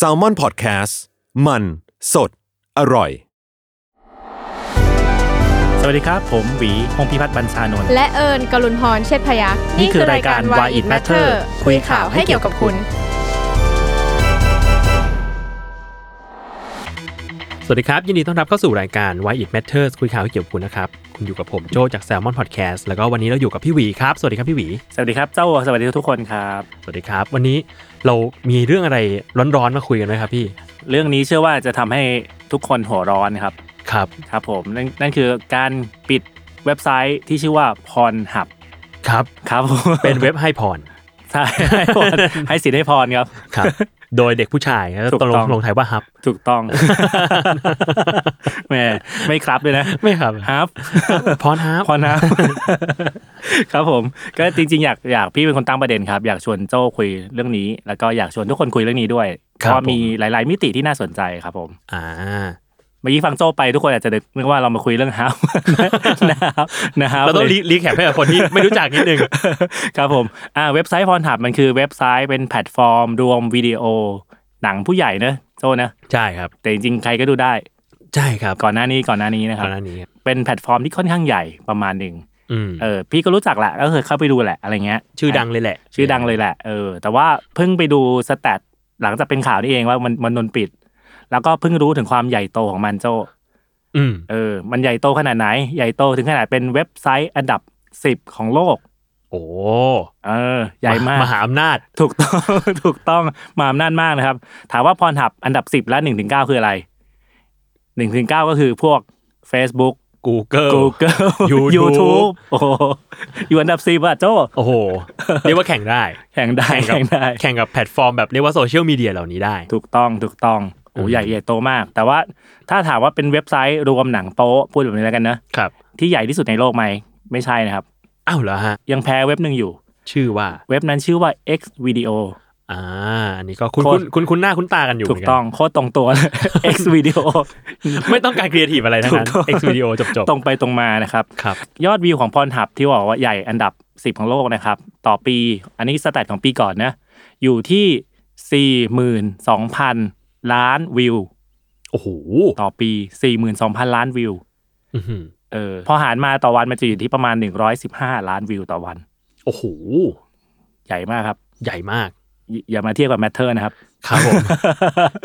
s a l ม o n PODCAST มัน สด อร่อย สวัสดีครับ ผมหวีพงพิพัฒน์บัญชานนท์และเอิญกลุนพรเชษพยักษ์นี่คือรายการ Why It Matter คุยข่าวให้เกี่ยวกับคุณ สวัสดีครับ ยินดีต้อนรับเข้าสู่รายการ Why It Matters คุยข่าวให้เกี่ยวกับคุณนะครับ คุณอยู่กับผมโจจาก Salmon Podcast แล้วก็วันนี้เราอยู่กับพี่หวีครับ สวัสดีครับพี่หวี สวัสดีครับเจ้าสวัสดีทุกคนครับ สวัสดีครับ วันนี้เรามีเรื่องอะไรร้อนๆมาคุยกันไหมครับพี่ เรื่องนี้เชื่อว่าจะทำให้ทุกคนหัวร้อนครับ ครับ ครับผมนั่นนั่นคือการปิดเว็บไซต์ที่ชื่อว่า Pornhub ครับ ครับผมเป็นเว็บให้พร ใช่ให้พรให้สิทธิ์ให้พรครับ ครับ โดยเด็กผู้ชายแล้วถูกตรงต้องลงท้ายว่าฮับ ถูกต้องแหมไม่ครับด้วยนะ ไม่ครับฮับพรฮับพอนะครับผม ก็จริง ๆ อยากอยากพี่เป็นคนตั้งประเด็นครับ อยากชวนโจ้คุยเรื่องนี้ แล้วก็อยากชวนทุกคนคุยเรื่องนี้ด้วยเพราะมีหลาย ๆ มิติที่น่าสนใจครับผม อ่า เมื่อกี้ฟังโจ้ไปทุกคนอาจจะนึกว่าเรามาคุยเรื่อง Hub นะครับนะครับเราต้องรี recap ให้กับคนที่ไม่รู้จักนิดนึงครับผมอ่าเว็บไซต์ Pornhub มันคือเว็บไซต์เป็นแพลตฟอร์ม รวมวิดีโอ หนังผู้ใหญ่เนอะโจ้นะใช่ครับ แต่จริงๆ ใครก็ดูได้ ใช่ครับ ก่อนหน้านี้ก่อนหน้านี้นะคก่รัอบนหน้านี้ครับเป็นแพลตฟอร์มที่ค่อนข้างใหญ่ประมาณหนึ่งอืมเออพี่ก็รู้จักแหละก็เคยเข้าไปดูแหละอะไรเงี้ย ชื่อดังเลยแหละ ชื่อดังเลยแหละเออแต่ว่าเพิ่งไปดูสแตทหลังจากเป็นข่าวนี่เองว่ามันมันโดนปิด แล้วก็เพิ่งรู้ถึงความใหญ่โตของมันโจอืมเออ มันใหญ่โตขนาดไหน ใหญ่โตถึงขนาดเป็นเว็บไซต์อันดับสิบของโลก โอ้เออ ใหญ่มาก มหาอำนาจ ถูกต้อง ถูกต้องมาอำนาจมากนะครับ ถามว่าพรหับอันดับสิบและหนึ่งถึงเก้าคืออะไร หนึ่งถึงเก้าก็คือพวก Facebook Google Google YouTube YouTube โอ้โหอยู่อันดับสิบอะโจโอ้โห เรียกว่าแข่งได้ แข่งได้แข่งกับแข่งได้ แข่งกับแพลตฟอร์มแบบเรียกว่าโซเชียลมีเดียเหล่านี้ได้ ถูกต้อง ถูกต้อง โอ้อืมใหญ่ใหญ่โตมาก แต่ว่าถ้าถามว่าเป็นเว็บไซต์รวมหนังโป๊พูดแบบนี้แล้วกันนะครับที่ใหญ่ที่สุดในโลกไหมไม่ใช่นะครับอ้าวเหรอฮะยังแพ้เว็บหนึ่งอยู่ ชื่อว่า เว็บนั้นชื่อว่า X Video อ่าอันนี้ก็คุณโคคุตณรคุ้นคุ้นหน้าคุ้นตากันอยู่ถูกต้องโคตรตรงตัวเลย X Video ไม่ต้องการครีเอทีฟอะไรทั้งนั้นถูกต้อง X Video จบจบตรงไปตรงมานะครับครับ ยอดวิวของ Pornhub ที่บอกว่าใหญ่อันดับ 10 ของโลกนะครับ ต่อปี อันนี้ stat ของปีก่อนนะ อยู่ที่ 42,000 ล้านวิวโอ้โหต่อปี42,000ล้านวิวอื้อหือเออ พอหารมาต่อวันมันจะอยู่ที่ประมาณ115ล้านวิวต่อวัน โอ้โห ใหญ่มากครับ ใหญ่มากอย่าอย่ามาเทียบกับ Matter นะครับ ครับผม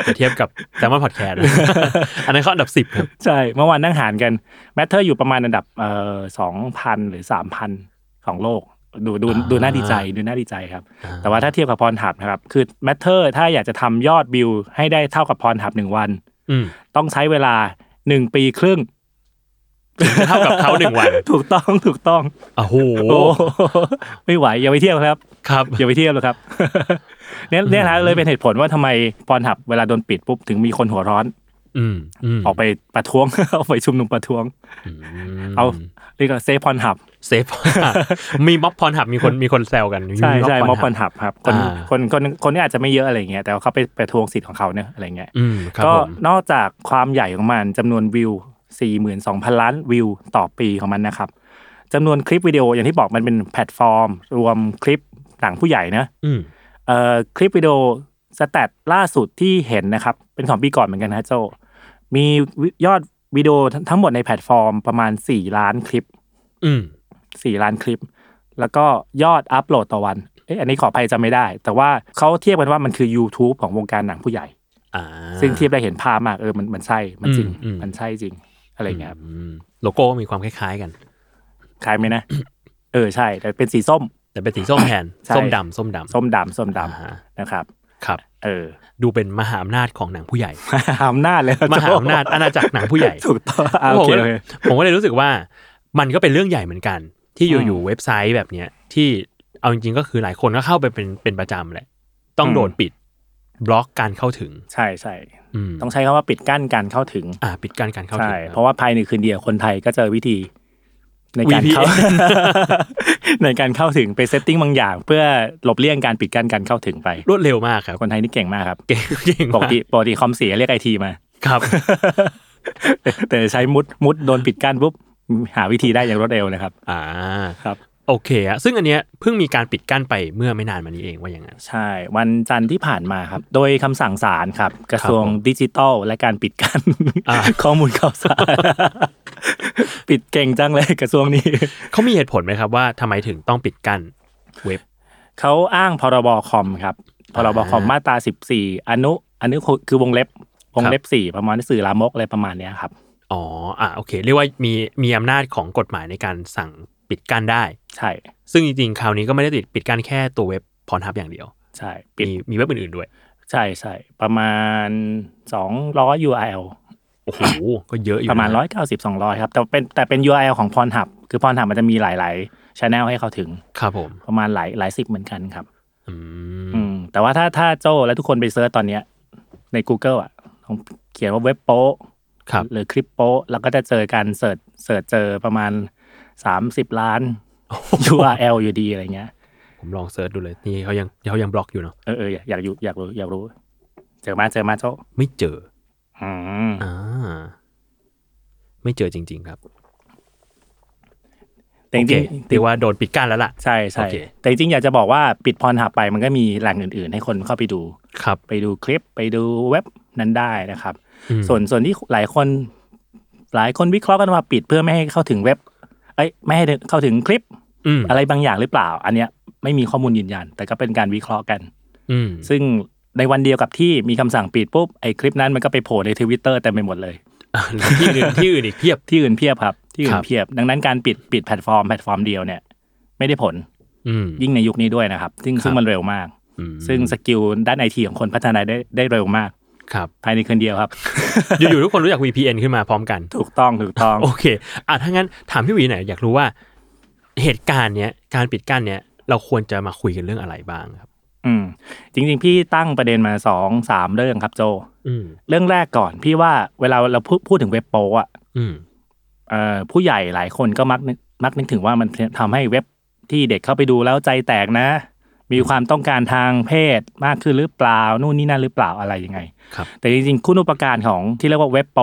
จะเทียบกับแซมมอนพอดแคสต์อันนั้นเขาอันดับสิบครับ ใช่ เมื่อวานนั่งหารกัน Matter อยู่ประมาณอันดับเอ่อสองพันหรือสามพันของโลก ดูดูอ่าดูน่าดีใจดูน่าดีใจครับอ่าแต่ว่าถ้าเทียบกับ Pornhub นะครับ คือ Matter ถ้าอยากจะทำยอดวิวให้ได้เท่ากับ Pornhub หนึ่งวันอืมต้องใช้เวลาหนึ่งปีครึ่งเท่ากับเขาหนึ่งวัน ถูกต้องถูกต้องโอ้โหโอ้ไม่ไหวอย่าไปเทียบครับ ครับอย่าไปเทียบเลยครับเนี่ยเนี่ยนะเลยเป็นเหตุผลว่าทำไมพรหับเวลาโดนปิดปุ๊บถึงมีคนหัวร้อน อืมอืมออกไปประท้วงออกไปชุมนุมประท้วงมเอา เรียกว่าเซฟพรหับเซฟมีม็อบพรหับมีคนมีคนแซวกันใช่ใช่มอ Pornhub พรหับครับคนอ่าคนคนคนนี้อาจจะไม่เยอะอะไรเงี้ยแต่ว่าเขาไปประท้วงสิทธิ์ของเขาเนี่ยอะไรเงี้ยอืมครับก็ผมนอกจากความใหญ่ของมันจำนวนวิว 42,000 ล้านวิวต่อปีของมันนะครับจำนวนคลิปวิดีโออย่างที่บอกมันเป็นแพลตฟอร์ม รวมคลิปหนังผู้ใหญ่นะอืมเอ่อคลิปวิดีโอ stat ล่าสุดที่เห็นนะครับ เป็นของปีก่อนเหมือนกันนะโจมียอด วิดีโอทั้งหมดในแพลตฟอร์มประมาณ4ล้านคลิป อืม4ล้านคลิป แล้วก็ยอดอัพโหลดต่อวันเอ๊ะอันนี้ขออภัยจำไม่ได้ แต่ว่าเขาเทียบกันว่ามันคือ YouTube ของวงการหนังผู้ใหญ่อ่าซึ่งเทียบได้เห็นภาพมากเออมันมันใช่มันจริงอืมอืมมันใช่จริง อะไรเงี้ยครับอืมโลโก้มีความคล้ายๆกัน คล้ายไหมนะ เออใช่ แต่เป็นสีส้ม แต่เป็นสีส้มแทนใช่ส้มดำส้มดำส้มดำส้มดอ่าฮะำนะครับ ครับ เออ ดูเป็นมหาอำนาจของหนังผู้ใหญ่อำนาจเลยมหาอำนาจอาณาจักรหนังผู้ใหญ่ถูกต้องอะผโอมเคก็โอเคผมก็เลยรู้สึกว่า มันก็เป็นเรื่องใหญ่เหมือนกัน ที่อืมอยู่ๆเว็บไซต์แบบเนี้ยที่เอาจริงๆก็คือหลายคนก็เข้าไปเป็นเป็นประจำแหละต้องอืมโดนปิดบล็อกการเข้าถึง ใช่ใช่อืมต้องใช้คำว่าปิดกั้นการเข้าถึง อ่า ปิดการการเข้าถึใช่งเพราะว่าภายในคืนเดียวคนไทยก็เจอวิธี ในการ VPN เข้าในการเข้าถึงไป setting บางอย่าง เพื่อหลบเลี่ยงการปิดกั้นการเข้าถึงไปรวดเร็วมากครับคนไทยนี่เก่งมากครับ เก่งเก่งปกมากติปกติคอมเสียเรียกไอทีมาครับ แต่ใช้มุดมุดโดนปิดกั้นปุ๊บหาวิธีได้อย่างรวดเร็วนะครับ อ่าครับโอเคอะซึ่งอันเนี้ยเพิ่งมีการปิดกั้นไปเมื่อไม่นานมานี้เองว่าอย่างนั้นใช่ วันจันทร์ที่ผ่านมาครับ โดยคำสั่งศาลครับ กระทรวงผมดิจิทัล และการปิดกั้นอ่าข้อมูลข่าวสาร ปิดเก่งจังเลยกระทรวงนี้เขามีเหตุผลไหมครับว่าทำไมถึงต้องปิดกั้นเว็บเขาอ้างพรบคอมครับพรบคอมอ่ามมาตราสิบสี่อนุอนุคือวงเล็บวงเล็บครับสี่ประมาณสื่อลามกอะไรประมาณเนี้ยครับอ๋ออะโอเค เรียกว่ามีมีอำนาจของกฎหมายในการสั่งปิดกั้นได้ ใช่ ซึ่งจริงๆคราวนี้ก็ไม่ได้ติดปิดกั้นแค่ตัวเว็บพรทับอย่างเดียว ใช่ปิดมีมีเว็บอื่นๆด้วย ใช่ใช่ประมาณสองร้อย URL โอ้โหก็เยอะอยู่ประมาณนร้อยเก้าสิบสองร้อยครับแต่เป็นแต่เป็น URL ของพรหับคือพรหับมันจะมีหลายๆช anel ให้เขาถึงครับผมประมาณหลายหลายสิบเหมือนกันครับอือืมมแต่ว่าถ้าถ้าโจและทุกคนไป search ตอนเนี้ยใน Google อะลองเขียนว่าเว็บโป๊ครับหรือคลิปโป๊แล้วก็จะเจอการ search search เจอประมาณสามสิบล้าน URL อยู่ดีอะไรเงี้ย ผมลอง search ดูเลยนี่เขายังเขายังบล็อกอยู่เนาะเออเอออยากอยากอยู่อยากรู้อยากรู้ เจอมาเจอมาโจไม่เจอ อืมอ่า ไม่เจอจริง ๆ ครับแต่จโอเคริงๆเรียกว่าโดนปิดกั้นแล้วล่ะ ใช่ใช่โอเคแต่จริงๆอยากจะบอกว่าปิดพรหับไปมันก็มีแหล่งอื่น ๆ ให้คนเข้าไปดูครับ ไปดูคลิปไปดูเว็บนั้นได้นะครับอืมส่วนส่วนที่หลายคน หลายคนวิเคราะห์กันว่าปิดเพื่อไม่ให้เข้าถึงเว็บ เอ้ยไม่ให้เข้าถึงคลิปอืมอะไรบางอย่างหรือเปล่า อันเนี้ยไม่มีข้อมูลยืนยัน แต่ก็เป็นการวิเคราะห์กัน อืมซึ่ง ในวันเดียวกับที่มีคำสั่งปิดปุ๊บไอ้คลิปนั้นมันก็ไปโผล่ในทวิตเตอร์เต็มไปหมดเลยอะแล้วที่อื่นที่อื่นอีกเพียบที่อื่นเพียบครับที่อื่นเพียบครับ ดังนั้นการปิดปิดแพลตฟอร์มแพลตฟอร์มเดียวเนี่ย ไม่ได้ผลอืมยิ่งในยุคนี้ด้วยนะครับ ซึ่งครับซึ่งมันเร็วมากอืมซึ่ง skill ด้านไอทีของคนพัฒนาได้ได้เร็วมากครับภายในคืนเดียวครับ อยู่ๆทุกคนรู้จัก VPN ขึ้นมาพร้อมกัน ถูกต้องถูกต้องโอเคอะถ้างั้นถามพี่หวีหน่อยอยากรู้ว่าเหตุการณ์เนี้ยการปิดกั้นเนี้ยเราควรจะมาคุยกันเรื่องอะไรบ้างครับ อืมจริง ๆ พี่ตั้งประเด็นมาสองสามเรื่องครับโจอืมเรื่องแรกก่อน พี่ว่าเวลาเราพูดพูดถึงเว็บโปอะอืมเอ่อผู้ใหญ่หลายคนก็มักนึกมักนึกถึงว่ามันทำให้เว็บที่เด็กเข้าไปดูแล้วใจแตกนะ มีความต้องการทางเพศมากขึ้นหรือเปล่านู่นนี่นั่นหรือเปล่าอะไรยังไงครับแต่จริงๆ คุณอุปการของที่เรียกว่าเว็บโป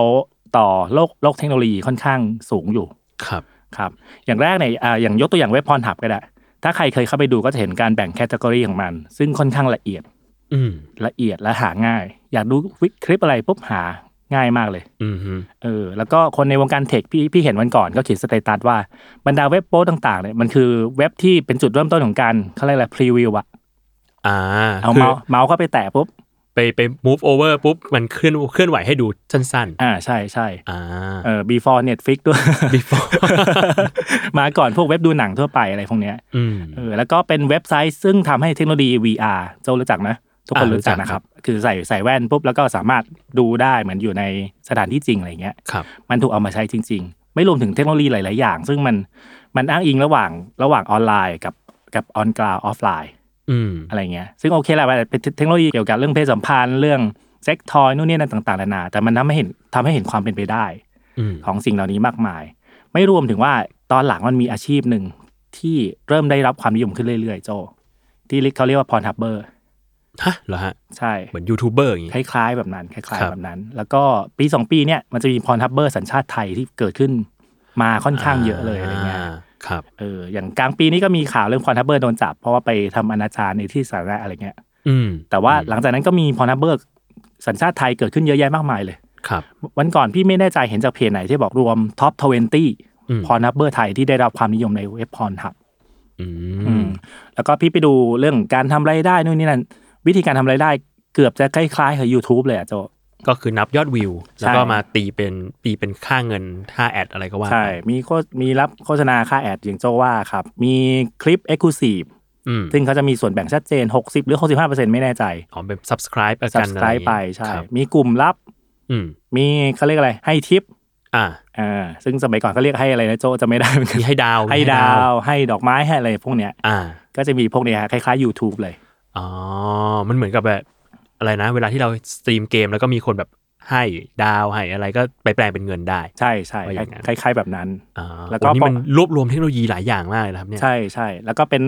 ต่อโลกโลกเทคโนโลยีค่อนข้างสูงอยู่ครับครับ อย่างแรกเนี่ยอ่าอย่างยกตัวอย่างเว็บพรหับก็ได้ ถ้าใครเคยเข้าไปดูก็จะเห็นการแบ่งแคตตากรีของมัน ซึ่งค่อนข้างละเอียด อืมละเอียดและหาง่าย อยากดูวิคลิปอะไรปุ๊บหาง่ายมากเลย อืมฮึเออ แล้วก็คนในวงการ tech พี่พี่เห็นวันก่อนก็เขียนสเตตัสว่าบรรดาเว็บโป๊ต่างๆเนี่ยมันคือเว็บที่เป็นจุดเริ่มต้นของการเขาเรียกอะไร preview อะอ่าเอาคือเมาส์เมาส์เข้าไปแตะปุ๊บ ไปไป mouse over ปุ๊บมันเคลื่อนเคลื่อนไหวให้ดูสั้นอ่าใช่ใช่ๆอ่าเออ before Netflix ด้วย before มาก่อนพวกเว็บดูหนังทั่วไปอะไรพวกเนี้ยอืมเออแล้วก็เป็นเว็บไซต์ซึ่งทำให้เทคโนโลยี VR โจ้รู้จักนะ ทุกคนอ่ารู้รู้จักจักนะครับ คือใส่ใส่แว่นปุ๊บแล้วก็สามารถดูได้เหมือนอยู่ในสถานที่จริงอะไรเงี้ยครับมันถูกเอามาใช้จริง ๆ ไม่รวมถึงเทคโนโลยีหลาย ๆ อย่าง ซึ่งมันมันอ้างอิงระหว่างระหว่างออนไลน์กับกับ on ground ออฟไลน์ อืมอะไรเงี้ยซึ่งโอเคแหละว่าเป็นเทคโนโลยีเกี่ยวกับเรื่องเพศสัมพันธ์เรื่อง sex toy นู่นนี่นั่นต่างๆนานาแต่มันทำให้เห็นทำให้เห็นความเป็นไปได้อืมของสิ่งเหล่านี้มากมาย ไม่รวมถึงว่าตอนหลังมันมีอาชีพหนึ่งที่เริ่มได้รับความนิยมขึ้นเรื่อยๆ โจ ที่เขาเรียกว่า Pornhubber ฮะเหรอฮะใช่เหมือนยูทูบเบอร์อย่างงี้คล้ายๆแบบนั้นคล้ายครัๆบแบบนั้น แล้วก็ปีสองปีเนี่ยมันจะมี Pornhubber สัญชาติไทยที่เกิดขึ้นมาค่อนข้างเยอะเลยอะไรเงี้ยา ครับเอออย่างกลางปีนี้ก็มีข่าวเรื่อง Pornhubber โดนจับ เพราะว่าไปทำอนาจารในที่สาธารณะอะไรเงี้ย อืมแต่ว่าหลังจากนั้นก็มีพรทับเบอร์สัญชาติไทยเกิดขึ้นเยอะแยะมากมายเลยครับวันก่อนพี่ไม่แน่ใจเห็นจากเพจไหนที่บอกรวมท็อปอืม20พรทับเบอร์ไทยที่ได้รับความนิยมในเว็บพรทับอือืมมแล้วก็พี่ไปดูเรื่องการทำรายได้นู่นนี่นั่นวิธีการทำรายได้เกือบจะคล้ายๆกับ YouTube เลยอะโจ ก็คือนับยอดวิว แล้วก็ใช่มาตีเป็นตีเป็นค่าเงินค่าแอดอะไรก็ว่าใช่ไปมีโฆษมีรับโฆษณาค่าแอดอย่างโจว่าครับ มีคลิป Exclusive อืมซึ่งเขาจะมีส่วนแบ่งชัดเจน 60 หรือ 65%ไม่แน่ใจอ๋อเป็น subscribe กันอะไรอย่าง subscribe งี้ไปใช่ครับมีกลุ่มลับอืมมีเขาเรียกอะไร ให้ทิป อ่าอ่าซึ่งสมัยก่อนเขาเรียกให้อะไรนะโจจะไม่ได้เหมือนกันมีให้ดาว ให้ดาว ให้ดอกไม้ให้อะไรพวกเนี้ย อ่า ก็จะมีพวกเนี้ยฮะคล้ายๆ YouTube เลย อ๋อ มันเหมือนกับแบบ อะไรนะ เวลาที่เราสตรีมเกมแล้วก็มีคนแบบให้ดาวให้อะไรก็ไปแปลงเป็นเงินได้ ใช่ใช่ว่าอย่างนั้นคล้ายๆแบบนั้นอ่าแล้วก็โอ้นี่พอมันรวบรวมเทคโนโลยีหลายอย่างมากเลยนะครับเนี่ยใช่ใช่แล้วก็เป็น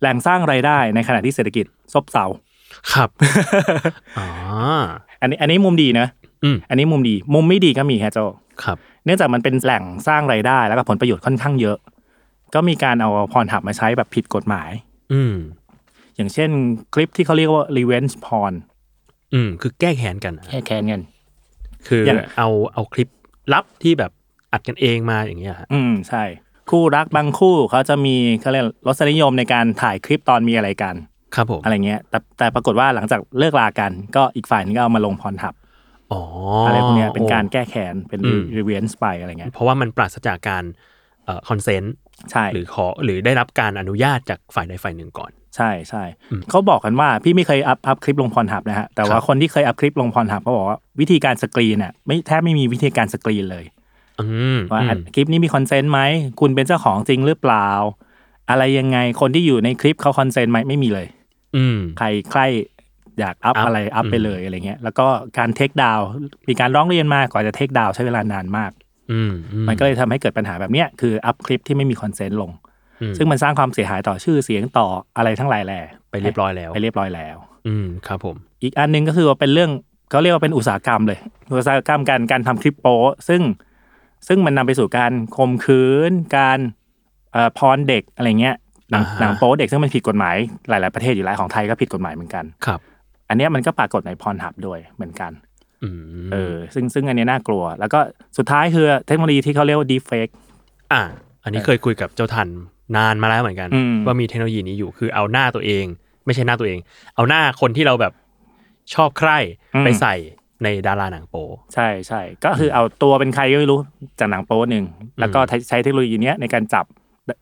แหล่งสร้างรายได้ในขณะที่เศรษฐกิจซบเซาครับอ๋ออันนี้อันนี้มุมดีนะอืมอันนี้มุมดีมุมไม่ดีก็มีฮะโจครับเนื่องจากมันเป็นแหล่งสร้างรายได้แล้วก็ผลประโยชน์ค่อนข้างเยอะ ก็มีการเอาพรหับมาใช้แบบผิดกฎหมาย อืมอย่างเช่นคลิปที่เขาเรียกว่า revenge porn อืมคือแก้แค้นกันอะแค่แค้นกัน คืออย่างเอาเอาคลิปลับที่แบบอัดกันเองมาอย่างเงี้ยฮะอืมใช่ คู่รักบางคู่เขาจะมีเขาเรียกรสนิยมในการถ่ายคลิปตอนมีอะไรกัน ครับผมอะไรเงี้ย แต่แต่ปรากฏว่าหลังจากเลิกลากัน ก็อีกฝ่ายนึงก็เอามาลง Pornhubอ๋ออะอะไรพวกเนี้ยเป็นการแก้แค้นเป็นอืม revenge ไปอะไรเงี้ยเพราะว่ามันปราศจากการเอ่อ consent ใช่หรือขอหรือได้รับการอนุญาตจากฝ่ายใดฝ่ายหนึ่งก่อน ใช่ใช่เขาบอกกันว่าพี่ไม่เคยอัพอัพคลิปลง Pornhub นะฮะแต่ว่าครับคนที่เคยอัพคลิปลง Pornhub เขาบอกว่าวิธีการสกรีนเนี่ยไม่แทบไม่มีวิธีการสกรีนเลยอืมว่าอือัมดคลิปนี้มี consent ไหมคุณเป็นเจ้าของจริงหรือเปล่า อะไรยังไงคนที่อยู่ในคลิปเขา consent ไหมไม่มีเลย อืมใครใครอยากอัพอัพอะไรอัพอืมไปเลยอะไรเงี้ย แล้วก็การ take down มีการร้องเรียนมากกว่าจะ take down ใช้เวลานานมากอืมอืมันก็เลยทำให้เกิดปัญหาแบบเนี้ยคืออัพคลิปที่ไม่มี consent ลงอืม ซึ่งมันสร้างความเสียหายต่อชื่อเสียงต่ออะไรทั้งหลายแหล่ไปเรียบร้อยแล้วไปเรียบร้อยแล้ว อืมครับผม อีกอันหนึงก็คือว่าเป็นเรื่องเขาเรียกว่าเป็นอุตสาหกรรมเลย อุตสาหกรรมการการทำคลิปโป๊ซึ่งซึ่งมันนำไปสู่การข่มขืน การเอ่อพรเด็กอะไรเงี้ยหนังอ่าฮะหนังโป๊เด็กซึ่งมันผิดกฎหมายหลาย ๆ ประเทศอยู่แล้วของไทยก็ผิดกฎหมายเหมือนกันครับ อันเนี้ยมันก็ปรากฏในพรหับด้วยเหมือนกันอืมเออ ซึ่งซึ่งอันเนี้ยน่ากลัว แล้วก็สุดท้ายคือเทคโนโลยีที่เขาเรียกว่า deepfake อะอันนี้เคยคุยกับเจ้าทัน นานมาแล้วเหมือนกันอืมว่ามีเทคโนโลยีนี้อยู่คือเอาหน้าตัวเอง ไม่ใช่หน้าตัวเอง เอาหน้าคนที่เราแบบชอบใคร่ไปใส่ในดาราหนังโปใช่ใช่ก็คือเอาตัวเป็นใครก็ไม่รู้จากหนังโป๊หนึ่งแล้วก็ใช้เทคโนโลยีเนี้ยในการจับ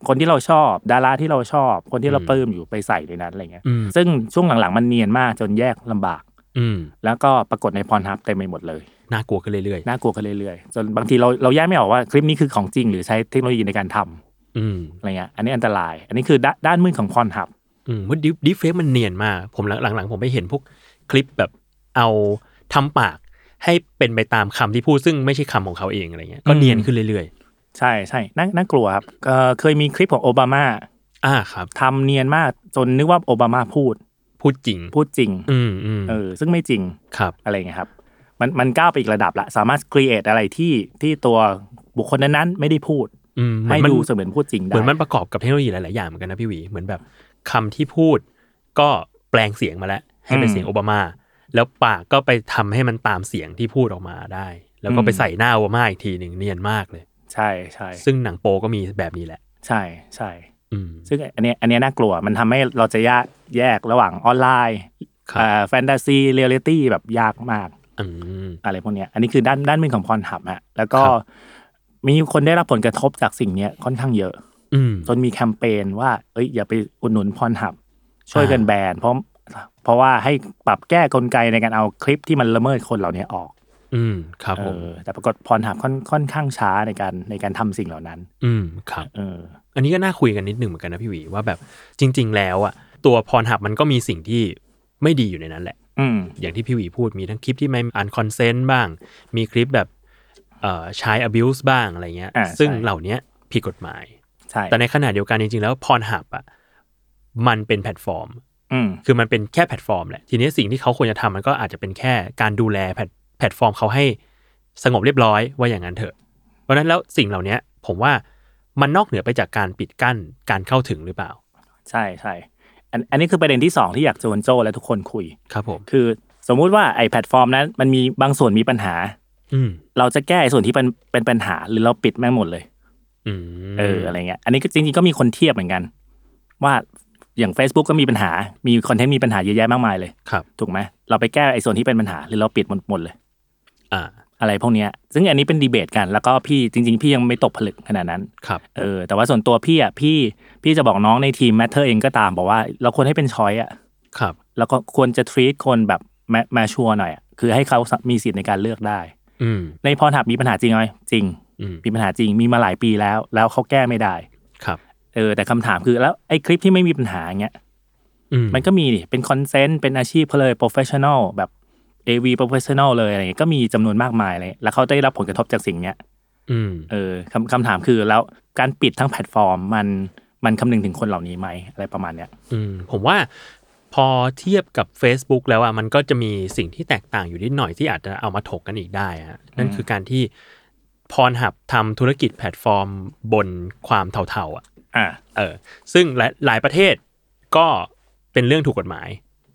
คนที่เราชอบ ดาราที่เราชอบ คนที่เราปลื้มอยู่ไปใส่ในนั้นอะไรเงี้ยอืมซึ่งช่วงหลังๆมันเนียนมากจนแยกลำบาก อืมแล้วก็ปรากฏในพรฮับเต็มไปหมดเลยน่ากลัวขึ้นเรื่อยน่ากลัวกันเรื่อยๆจนบางทีเราเราแยกไม่ออกว่าคลิปนี้คือของจริงหรือใช้เทคโนโลยีในการทำๆ อืมอะไรเงี้ยอันนี้อันตราย อันนี้คือด้านด้านมืดของพรฮับอืมว่าดิฟดิฟเฟกมันเนียนมากผมหลังๆผมไปเห็นพวกคลิปแบบเอาทำปากให้เป็นไปตามคำที่พูดซึ่งไม่ใช่คำของเขาเองอะไรเงี้ยก็เนียนขึ้นเรื่อยใช่ใช่น่าน่ากลัวครับเอ่อเคยมีคลิปของโอบามาๆอ่าครับทำเนียนมากจนนึกว่าโอบามาพูด พูดจริง พูดจริง อืมอืมเออซึ่งไม่จริงครับอะไรเงี้ยครับ มันมันก้าวไปอีกระดับละสามารถ create อะไรที่ที่ตัวบุคคลนั้นๆไม่ได้พูดอืมเหมื ให้อนมันดูเสมือนพูดจริงเหได้มือนมันประกอบกับเทคโนโลยีหลาย ๆ อย่างเหมือนกันนะพี่หวีเหมือนแบบคำที่พูดก็แปลงเสียงมาแล้ว ให้เป็นเสียงโอบามา แล้วปากก็ไปทำให้มันตามเสียงที่พูดออกมาได้ แล้วก็ไปใส่หน้าโอบามาอีกทีหนึ่งเนียนมากเลย ใช่ใช่ซึ่งหนังโปก็มีแบบนี้แหละ ใช่ใช่อืมซึ่งอันเนี้ยอันเนี้ยน่ากลัวมันทำให้เราจะแยกแยกระหว่างออนไลน์ครับ fantasy reality แบบยากมากอืมอะไรพวกเนี้ยอันนี้คือด้านด้านมืดของ Pornhub ฮะแล้วก็ครับ มีคนได้รับผลกระทบจากสิ่งเนี้ยค่อนข้างเยอะ อืม จนมีแคมเปญว่า เอ้ย อย่าไปอุดหนุน Pornhub ช่วยกันอ่าแบนเพราะเพราะว่าให้ปรับแก้กลไกในการเอาคลิปที่มันละเมิดคนเหล่านี้ออก อืม ครับเอผม อแต่ปรากฏ Pornhub ค่อนค่อนข้างช้าในการในการทำสิ่งเหล่านั้น อืม ครับ เออ อันนี้ก็น่าคุยกันนิดหนึ่งเหมือนกันนะพี่หวีว่าแบบจริง ๆ แล้วอะตัว Pornhub มันก็มีสิ่งที่ไม่ดีอยู่ในนั้นแหละ อืม อย่างที่พี่หวีพูดมีทั้งคลิปที่ไม่ unconsent บ้าง มีคลิปแบบเอ่อ ใช้ abuse บ้างอะไรเงี้ยอ่าซึ่งใช่เหล่านี้ผิดกฎหมายใช่แต่ในขณะเดียวกันจริงๆ แล้ว Pornhub อะมันเป็นแพลตฟอร์มอืมคือมันเป็นแค่แพลตฟอร์มแหละ ทีนี้สิ่งที่เขาควรจะทำมันก็อาจจะเป็นแค่การดูแลแพลตแพลตฟอร์มเขาให้สงบเรียบร้อยว่าอย่างนั้นเถอะ เพราะฉะนั้นแล้วสิ่งเหล่านี้ผมว่ามันนอกเหนือไปจากการปิดกั้นการเข้าถึงหรือเปล่า ใช่ใช่อันอันนี้คือประเด็นที่สองที่อยากชวนโจและทุกคนคุยครับผมคือสมมุติว่าไอ้แพลตฟอร์มนั้นมันมีบางส่วนมีปัญหาอืม เราจะแก้ไอ้ส่วนที่เป็นเป็นปัญหา หรือเราปิดแม่งหมดเลยอืมเอออะไรเงี้ย อันนี้ก็จริงๆก็มีคนเทียบเหมือนกัน ว่าอย่าง Facebook ก็มีปัญหา มีคอนเทนต์มีปัญหาเยอะแยะมากมายเลยครับถูกไหมเราไปแก้ไอ้ส่วนที่เป็นปัญหา หรือเราปิดหมดหมดเลย อ่า อะไรพวกเนี้ย ซึ่งอันนี้เป็นดีเบตกัน แล้วก็พี่จริง ๆ พี่ยังไม่ตกผลึกขนาดนั้นครับเออแต่ว่าส่วนตัวพี่อะพี่พี่จะบอกน้องในทีม Matter เองก็ตามบอกว่า เราควรให้เป็น choice อะครับ แล้วก็ควรจะ treat คนแบบแมชชัวหน่อยอะคือให้เขามีสิทธิ์ในการเลือกได้อืม ใน Pornhub มีปัญหาจริงไหมจริงอืมมีปัญหาจริงมีมาหลายปีแล้ว แล้วเขาแก้ไม่ได้ครับ เออ แต่คำถามคือแล้วไอ้คลิปที่ไม่มีปัญหาเงี้ยอืมมันก็มีดิเป็น consent เป็นอาชีพเขาเลย professional แบบ AV professional เลยอะไรเงี้ยก็มีจำนวนมากมายเลย แล้วเขาได้รับผลกระทบจากสิ่งเนี้ยอืมเออคำคำถามคือแล้วการปิดทั้งแพลตฟอร์มมันมันคำนึงถึงคนเหล่านี้ไหมอะไรประมาณเนี้ย อืมผมว่า พอเทียบกับ Facebook แล้วอะมันก็จะมีสิ่งที่แตกต่างอยู่นิดหน่อยที่อาจจะเอามาถกกันอีกได้ฮะนั่นคือการที่ Pornhub ทำธุรกิจแพลตฟอร์มบนความเทาๆอะอ่าเออซึ่งหลายหลายประเทศก็เป็นเรื่องถูกกฎหมาย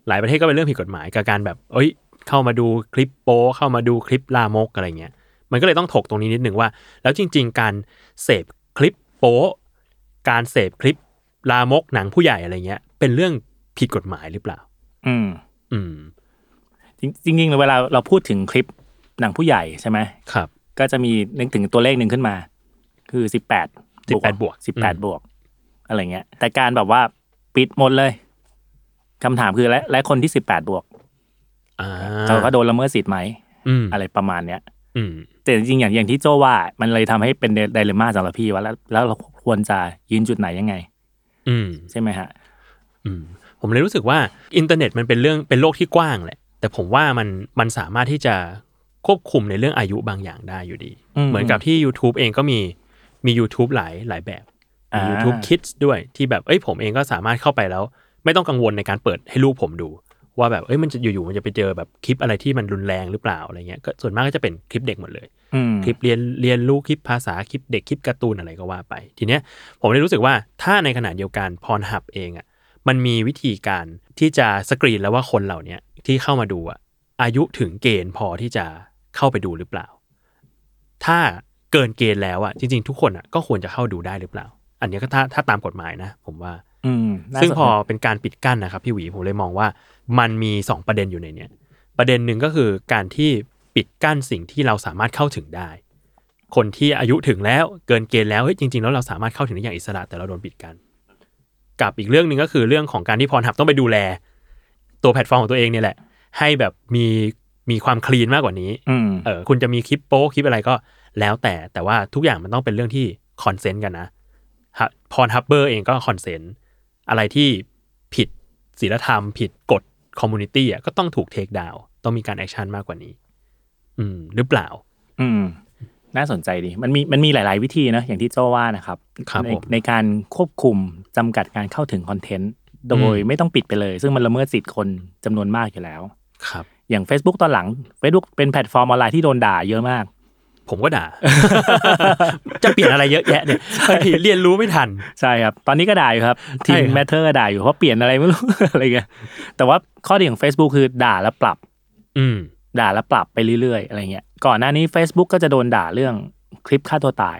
หลายประเทศก็เป็นเรื่องผิดกฎหมายกับการแบบ เอ้ย เข้ามาดูคลิปโป๊เข้ามาดูคลิปลามกอะไรเงี้ยมันก็เลยต้องถกตรงนี้นิดหนึ่งว่า แล้วจริง ๆ การเสพคลิปโป๊การเสพคลิปลามกหนังผู้ใหญ่อะไรเงี้ยเป็นเรื่อง ผิดกฎหมายหรือเปล่า อืม อืม จริงจริงๆเวลาเราพูดถึงคลิปหนังผู้ใหญ่ใช่ไหมครับ ก็จะมีนึกถึงตัวเลขหนึ่งขึ้นมา คือสิบแปด18บวกสิบแปดอืมบวก อะไรเงี้ย แต่การแบบว่าปิดหมดเลยคำถามคือและและคนที่สิบแปดบวกอ่าเขาก็โดนละเมิดสิทธิ์ไหมอืมอะไรประมาณเนี้ยอืมแต่จริงๆอย่างอย่างที่โจว่า มันเลยทำให้เป็นไดเลม่าสำหรับพี่ว่าแล้วแล้วเราควรจะยืนจุดไหนยังไง อืมใช่ไหมฮะอืม ผมเลยรู้สึกว่าอินเทอร์เน็ตมันเป็นเรื่องเป็นโลกที่กว้างแหละ แต่ผมว่ามันมันสามารถที่จะควบคุมในเรื่องอายุบางอย่างได้อยู่ดีอืมเหมือนกับที่ YouTube เองก็มีมี YouTube หลายหลายแบบมีอ่า YouTube Kids ด้วยที่แบบเอ้ยผมเองก็สามารถเข้าไปแล้ว ไม่ต้องกังวลในการเปิดให้ลูกผมดู ว่าแบบเอ้ยมันจะอยู่ๆมันจะไปเจอแบบคลิปอะไรที่มันรุนแรงหรือเปล่าอะไรเงี้ยก็ส่วนมากก็จะเป็นคลิปเด็กหมดเลยอืมคลิปเรียนเรียนรู้คลิปภาษาคลิปเด็กคลิปการ์ตูนอะไรก็ว่าไป ทีเนี้ยผมเลยรู้สึกว่าถ้าในขณะเดียวกันพรหับเองอะ มันมีวิธีการที่จะสกรีนแล้วว่าคนเหล่าเนี้ยที่เข้ามาดูอะอายุถึงเกณฑ์พอที่จะเข้าไปดูหรือเปล่า ถ้าเกินเกณฑ์แล้วอะจริง ๆ ทุกคนอะก็ควรจะเข้าดูได้หรือเปล่า อันเนี้ยก็ถ้าถ้าตามกฎหมายนะ ผมว่า อืมน่าซึ่งสนพอเป็นการปิดกั้นนะครับพี่หวีผมเลยมองว่า มันมีสองประเด็นอยู่ในเนี้ยประเด็นหนึ่งก็คือการที่ปิดกั้นสิ่งที่เราสามารถเข้าถึงได้ คนที่อายุถึงแล้วเกินเกณฑ์แล้วเฮ้ยจริง ๆ แล้วเราสามารถเข้าถึงได้อย่างอิสระแต่เราโดนปิดกั้น กับอีกเรื่องหนึ่งก็คือเรื่องของการที่พรหับต้องไปดูแล ตัวแพลตฟอร์มของตัวเองเนี่ยแหละ ให้แบบมีมีความ clean มากกว่านี้อืมเออคุณจะมีคลิปโป๊คลิปอะไรก็แล้วแต่แต่ว่าทุกอย่างมันต้องเป็นเรื่องที่ consent กันนะ Pornhubber เองก็ consent อะไรที่ผิดศีลธรรม ผิดกฎ community อะก็ต้องถูก take downต้องมีการ action มากกว่านี้ อืม หรือเปล่า อืม น่าสนใจดีมันมีมันมีหลาย ๆ วิธีนะอย่างที่โจว่านะครับครับในผมในการควบคุมจำกัดการเข้าถึงคอนเทนต์โดยอืมไม่ต้องปิดไปเลย ซึ่งมันละเมิดสิทธิ์คนจำนวนมากอยู่แล้วครับ อย่าง Facebook ตอนหลัง Facebook เป็นแพลตฟอร์มออนไลน์ที่โดนด่าเยอะมาก ผมก็ด่า จะเปลี่ยนอะไรเยอะแยะเนี่ยเรียนรู้ไม่ทันใช่ครับ ตอนนี้ก็ด่าอยู่ครับทีใช่มครับ Matter ก็ด่าอยู่เพราะเปลี่ยนอะไรไม่รู้อะไรเงี้ยแต่ว่าข้อดีของ Facebook คือด่าแล้วปรับ อืม ด่าแล้วปรับไปเรื่อยๆอะไรเงี้ยก่อนหน้านี้ Facebook ก็จะโดนด่าเรื่องคลิปฆ่าตัวตาย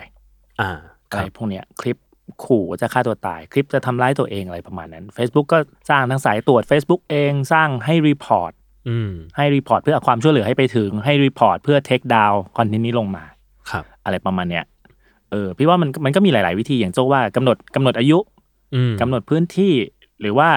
อ่าอะครับ อะไรพวกเนี้ยคลิปขู่ว่าจะฆ่าตัวตาย คลิปจะทำร้ายตัวเองอะไรประมาณนั้น Facebook ก็สร้างทั้งสายตรวจ Facebook เองสร้างให้ report อืมให้ report เพื่อเอาความช่วยเหลือให้ไปถึงให้ report เพื่อ take down คอนเทนต์นี้ลงมาครับ อะไรประมาณเนี้ยเออพี่ว่ามันมันก็มีหลาย ๆ วิธีอย่างโจ้ว่ากำหนดกำหนดอายุอืมกำหนดพื้นที่หรือว่า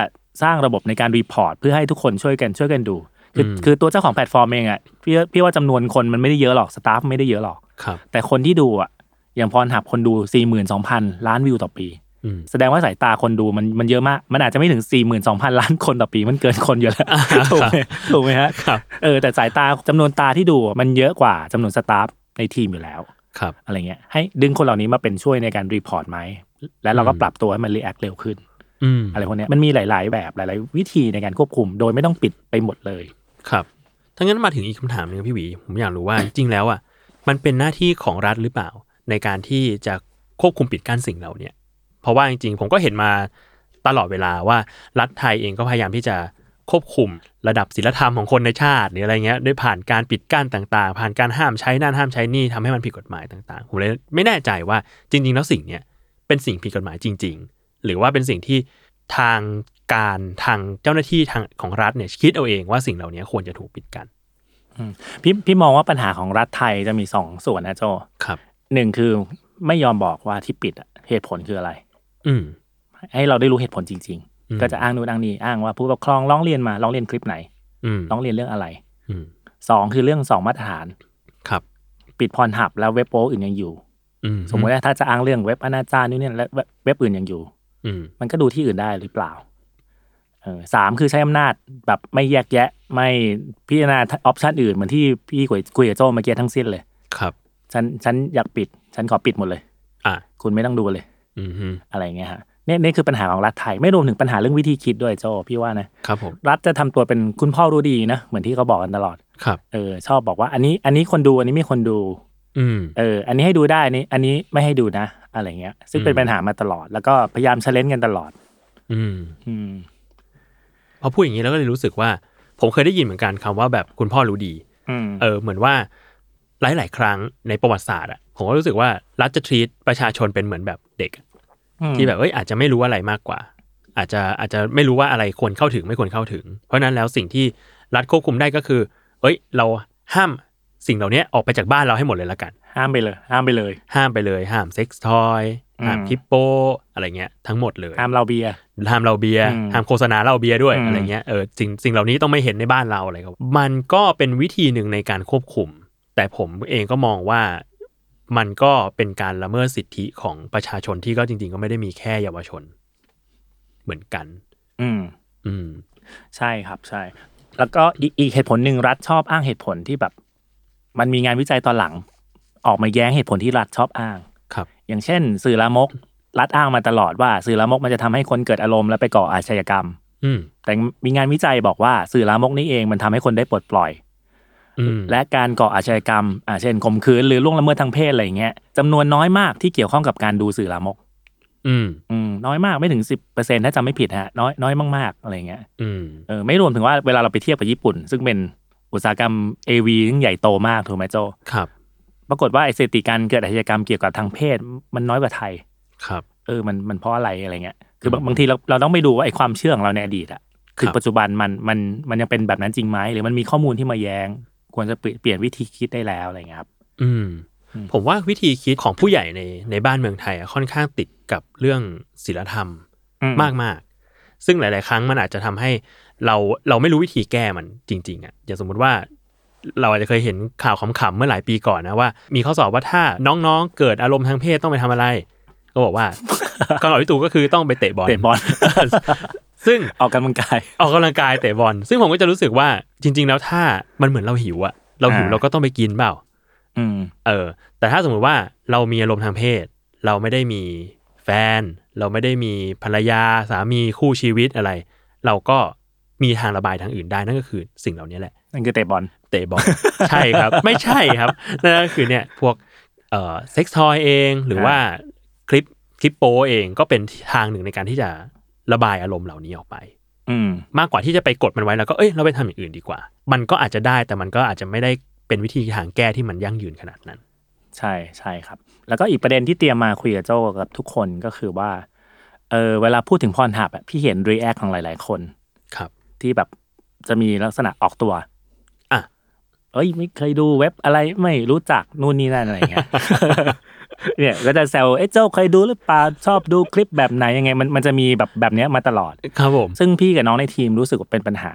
สร้างระบบในการ report เพื่อให้ทุกคนช่วยกันช่วยกันดู คืออืมคือตัวเจ้าของแพลตฟอร์มเองอะพี่พี่ว่าจำนวนคนมันไม่ได้เยอะหรอก staff ไม่ได้เยอะหรอกครับแต่คนที่ดูอะอย่าง Pornhub คนดู4 2 0 0 0ล้านวิวต่อปีอืมแสดงว่าสายตาคนดูมันมันเยอะมาก มันอาจจะไม่ถึง 4 2 0 0 0 ล้านคนต่อปีมันเกินคนอยู่แล้วถูกไหมถูกไหมฮะครับเออแต่สายตาจำนวนตาที่ดูมันเยอะกว่าจำนวน staff ในทีมอยู่แล้วครับอะไรเงี้ยให้ดึงคนเหล่านี้มาเป็นช่วยในการ report ไหมแล้วเราก็อืมปรับตัวให้มัน react เร็วขึ้นอืมอะไรพวกเนี้ยมันมีหลาย ๆ แบบหลาย ๆ วิธีในการควบคุม โดยไม่ต้องปิดไปหมดเลย ครับถ้างั้นมาถึงอีกคำถามหนึงครับพี่หวี ผมอยากรู้ว่าจริงๆแล้วอะมันเป็นหน้าที่ของรัฐหรือเปล่า ในการที่จะควบคุมปิดกั้นสิ่งเหล่าเนี้ยเพราะว่าจริงๆ ผมก็เห็นมาตลอดเวลาว่ารัฐไทยเองก็พยายามที่จะควบคุมระดับศีลธรรมของคนในชาติหรืออะไรเงี้ยด้วยผ่านการปิดกั้นต่างๆ ผ่านการห้ามใช้นั่นห้ามใช้นี่ทำให้มันผิดกฎหมายต่างๆผมเลยไม่แน่ใจว่าจริง ๆ แล้วสิ่งเนี้ยเป็นสิ่งผิดกฎหมายจริง ๆ หรือว่าเป็นสิ่งที่ทาง การทางเจ้าหน้าที่ทางของรัฐเนี่ยคิดเอาเองว่าสิ่งเหล่านี้ควรจะถูกปิดกั้นพี่พี่มองว่าปัญหาของรัฐไทยจะมีสองส่วนนะโจครับหนึ่งคือไม่ยอมบอกว่าที่ปิดอะเหตุผลคืออะไร อืมให้เราได้รู้เหตุผลจริงอืมๆก็จะอ้างนู่นอ้างนี่อ้างว่าผู้ปกครองร้องเรียนมาร้องเรียนคลิปไหนอืมร้องเรียนเรื่องอะไรอืมสองคือเรื่องสองมาตรฐาน ครับ ปิดพรหับแล้วเว็บโป๊อื่นยังอยู่อืมสมมติว่าถ้าจะอ้างเรื่องเว็บอนาจารนี่เนี่ยและเว็บเว็บอื่นยังอยู่อืมมันก็ดูที่อื่นได้หรือเปล่าเออ สามคือใช้อำนาจแบบไม่แยกแยะ ไม่พิจารณาออปชันอื่นเหมือนที่พี่คุยคุยกับโจเมื่อกี้ทั้งสิ้นเลย ครับ ฉันฉันอยากปิด ฉันขอปิดหมดเลย อะคุณไม่ต้องดูเลย อืมฮึอะไรเงี้ยฮะเนี่ยนี่คือปัญหาของรัฐไทย ไม่รวมถึงปัญหาเรื่องวิธีคิดด้วยโจพี่ว่านะครับผมรัฐจะทำตัวเป็นคุณพ่อรู้ดีนะ เหมือนที่เขาบอกกันตลอดครับเออชอบบอกว่า อันนี้อันนี้คนดูอันนี้ไม่คนดู อืมเออ อันนี้ให้ดูได้อันนี้ อันนี้ไม่ให้ดูนะ อะไรเงี้ย ซึ่งเป็นอืมปัญหามาตลอด แล้วก็พยายามเชลเลนกันตลอด อืมอืม พอพูดอย่างนี้แล้วก็เลยรู้สึกว่า ผมเคยได้ยินเหมือนกันคำว่าแบบคุณพ่อรู้ดีอืมเออ เหมือนว่าหลาย ๆ ครั้งในประวัติศาสตร์อะผมก็รู้สึกว่ารัฐจะ treat ประชาชนเป็นเหมือนแบบเด็กอะที่แบบเอ้ยอาจจะไม่รู้อะไรมากกว่า อาจจะอาจจะไม่รู้ว่าอะไรควรเข้าถึงไม่ควรเข้าถึง เพราะฉะนั้นแล้วสิ่งที่รัฐควบคุมได้ก็คือ เอ้ย เราห้ามสิ่งเหล่านี้ออกไปจากบ้านเราให้หมดเลยละกัน ห้ามไปเลย ห้ามไปเลย ห้ามไปเลย ห้ามเซ็กซ์ทอยอืม ห้ามคริปโปอะไรเงี้ยทั้งหมดเลยห้ามเราเบียร์ห้ามเราเบียร์อืมห้ามโฆษณาเราเบียร์ด้วยอืมอะไรเงี้ยเออสิ่งสิ่งเหล่านี้ต้องไม่เห็นในบ้านเราอะไรครับมันก็เป็นวิธีหนึ่งในการควบคุม แต่ผมเองก็มองว่ามันก็เป็นการละเมิดสิทธิของประชาชนที่ก็จริง ๆ ก็ไม่ได้มีแค่เยาวชน เหมือนกัน อืม อืม ใช่ครับใช่ แล้วก็อีกอีกเหตุผลหนึ่งรัฐชอบอ้างเหตุผลที่แบบ มันมีงานวิจัยตอนหลัง ออกมาแย้งเหตุผลที่รัฐชอบอ้างครับ อย่างเช่น สื่อลามกรัฐอ้างมาตลอดว่า สื่อลามกมันจะทำให้คนเกิดอารมณ์และไปก่ออาชญากรรม อืมแต่มีงานวิจัยบอกว่าสื่อลามกนี้เองมันทำให้คนได้ปลดปล่อยอืมและการก่ออาชญากรรมอ่าเช่นข่มขืนหรือล่วงละเมิดทางเพศอะไรอย่างเงี้ยจำนวนน้อยมากที่เกี่ยวข้องกับการดูสื่อลามก อืมอืมน้อยมากไม่ถึงสิบเปอร์เซ็นถ้าจำไม่ผิดฮะน้อยน้อยมากๆอะไรเงี้ยอืมเออไม่รวมถึงว่าเวลาเราไปเทียบกับญี่ปุ่น ซึ่งเป็นอุตสาหกรรม AV ซึ่งใหญ่โตมากถูกไหมโจครับ ปรากฏว่าไอสถิติการเกิดอาชญากรรมเกี่ยวกับทางเพศมันน้อยกว่าไทย ครับ เออมันมันเพราะอะไรอะไรเงี้ย คือบางบางทีเราเราต้องไปดูว่าไอความเชื่อของเราในอดีตอะถึงปัจจุบันมันมันมันยังเป็นแบบนั้นจริงไหมหรือมันมีข้อมูลที่มาแย้ง ควรจะเปลี่ยนเปลี่ยนวิธีคิดได้แล้วอะไรเงี้ยครับอืมอืม ผมว่าวิธีคิดของผู้ใหญ่ในในบ้านเมืองไทยอะค่อนข้างติดกับเรื่องศีลธรรมอืมากมากๆซึ่งหลาย ๆ ครั้งมันอาจจะทำให้เราเราไม่รู้วิธีแก้มันจริง ๆอะอย่างสมมุติว่า เราอาจจะเคยเห็นข่าวขำๆเมื่อหลายปีก่อนนะว่า มีข้อสอบว่าถ้าน้องๆ เกิดอารมณ์ทางเพศต้องไปทำอะไร ก็บอกว่าคำตอบที่ถูกก็คือต้องไปเตะบอลเตะบอลซึ่งออกกำลังกายออกกำลังกายเตะบอลซึ่งผมก็จะรู้สึกว่าจริง ๆ แล้วถ้ามันเหมือนเราหิวอะเราหิวอ่าเราก็ต้องไปกินเปล่าอืมเออ แต่ถ้าสมมุติว่าเรามีอารมณ์ทางเพศ เราไม่ได้มีแฟน เราไม่ได้มีภรรยาสามีคู่ชีวิตอะไร เราก็มีทางระบายทางอื่นได้นั่นก็คือสิ่งเหล่านี้แหละ นั่นคือเตะบอลเตะบอลใช่ครับ ไม่ใช่ครับนั่นก็คือเนี่ยพวกเอ่อเซ็กซ์ทอยเองหรือว่าคลิปคลิปโปเองก็เป็นทางหนึ่งในการที่จะระบายอารมณ์เหล่านี้ออกไป อืมมากกว่าที่จะไปกดมันไว้แล้วก็เอ้ยเราไปทำอย่างอื่นดีกว่า มันก็อาจจะได้แต่มันก็อาจจะไม่ได้เป็นวิธีทางแก้ที่มันยั่งยืนขนาดนั้น ใช่ใช่ครับ แล้วก็อีกประเด็นที่เตรียมมาคุยกับโจกับทุกคนก็คือว่าเออเวลาพูดถึง Pornhub อะพี่เห็น react ของหลาย ๆ คนครับ ที่แบบจะมีลักษณะออกตัวอะ เอ้ยไม่เคยดูเว็บอะไรไม่รู้จักนู่นนี่นั่นอะไรเงี้ยเนี่ยก็จะแซวเอ้ยเจ้าเคยดูหรือเปล่าชอบดูคลิปแบบไหนยังไง มันมันจะมีแบบแบบเนี้ยมาตลอดครับผมซึ่งพี่กับน้องในทีมรู้สึกว่าเป็นปัญหา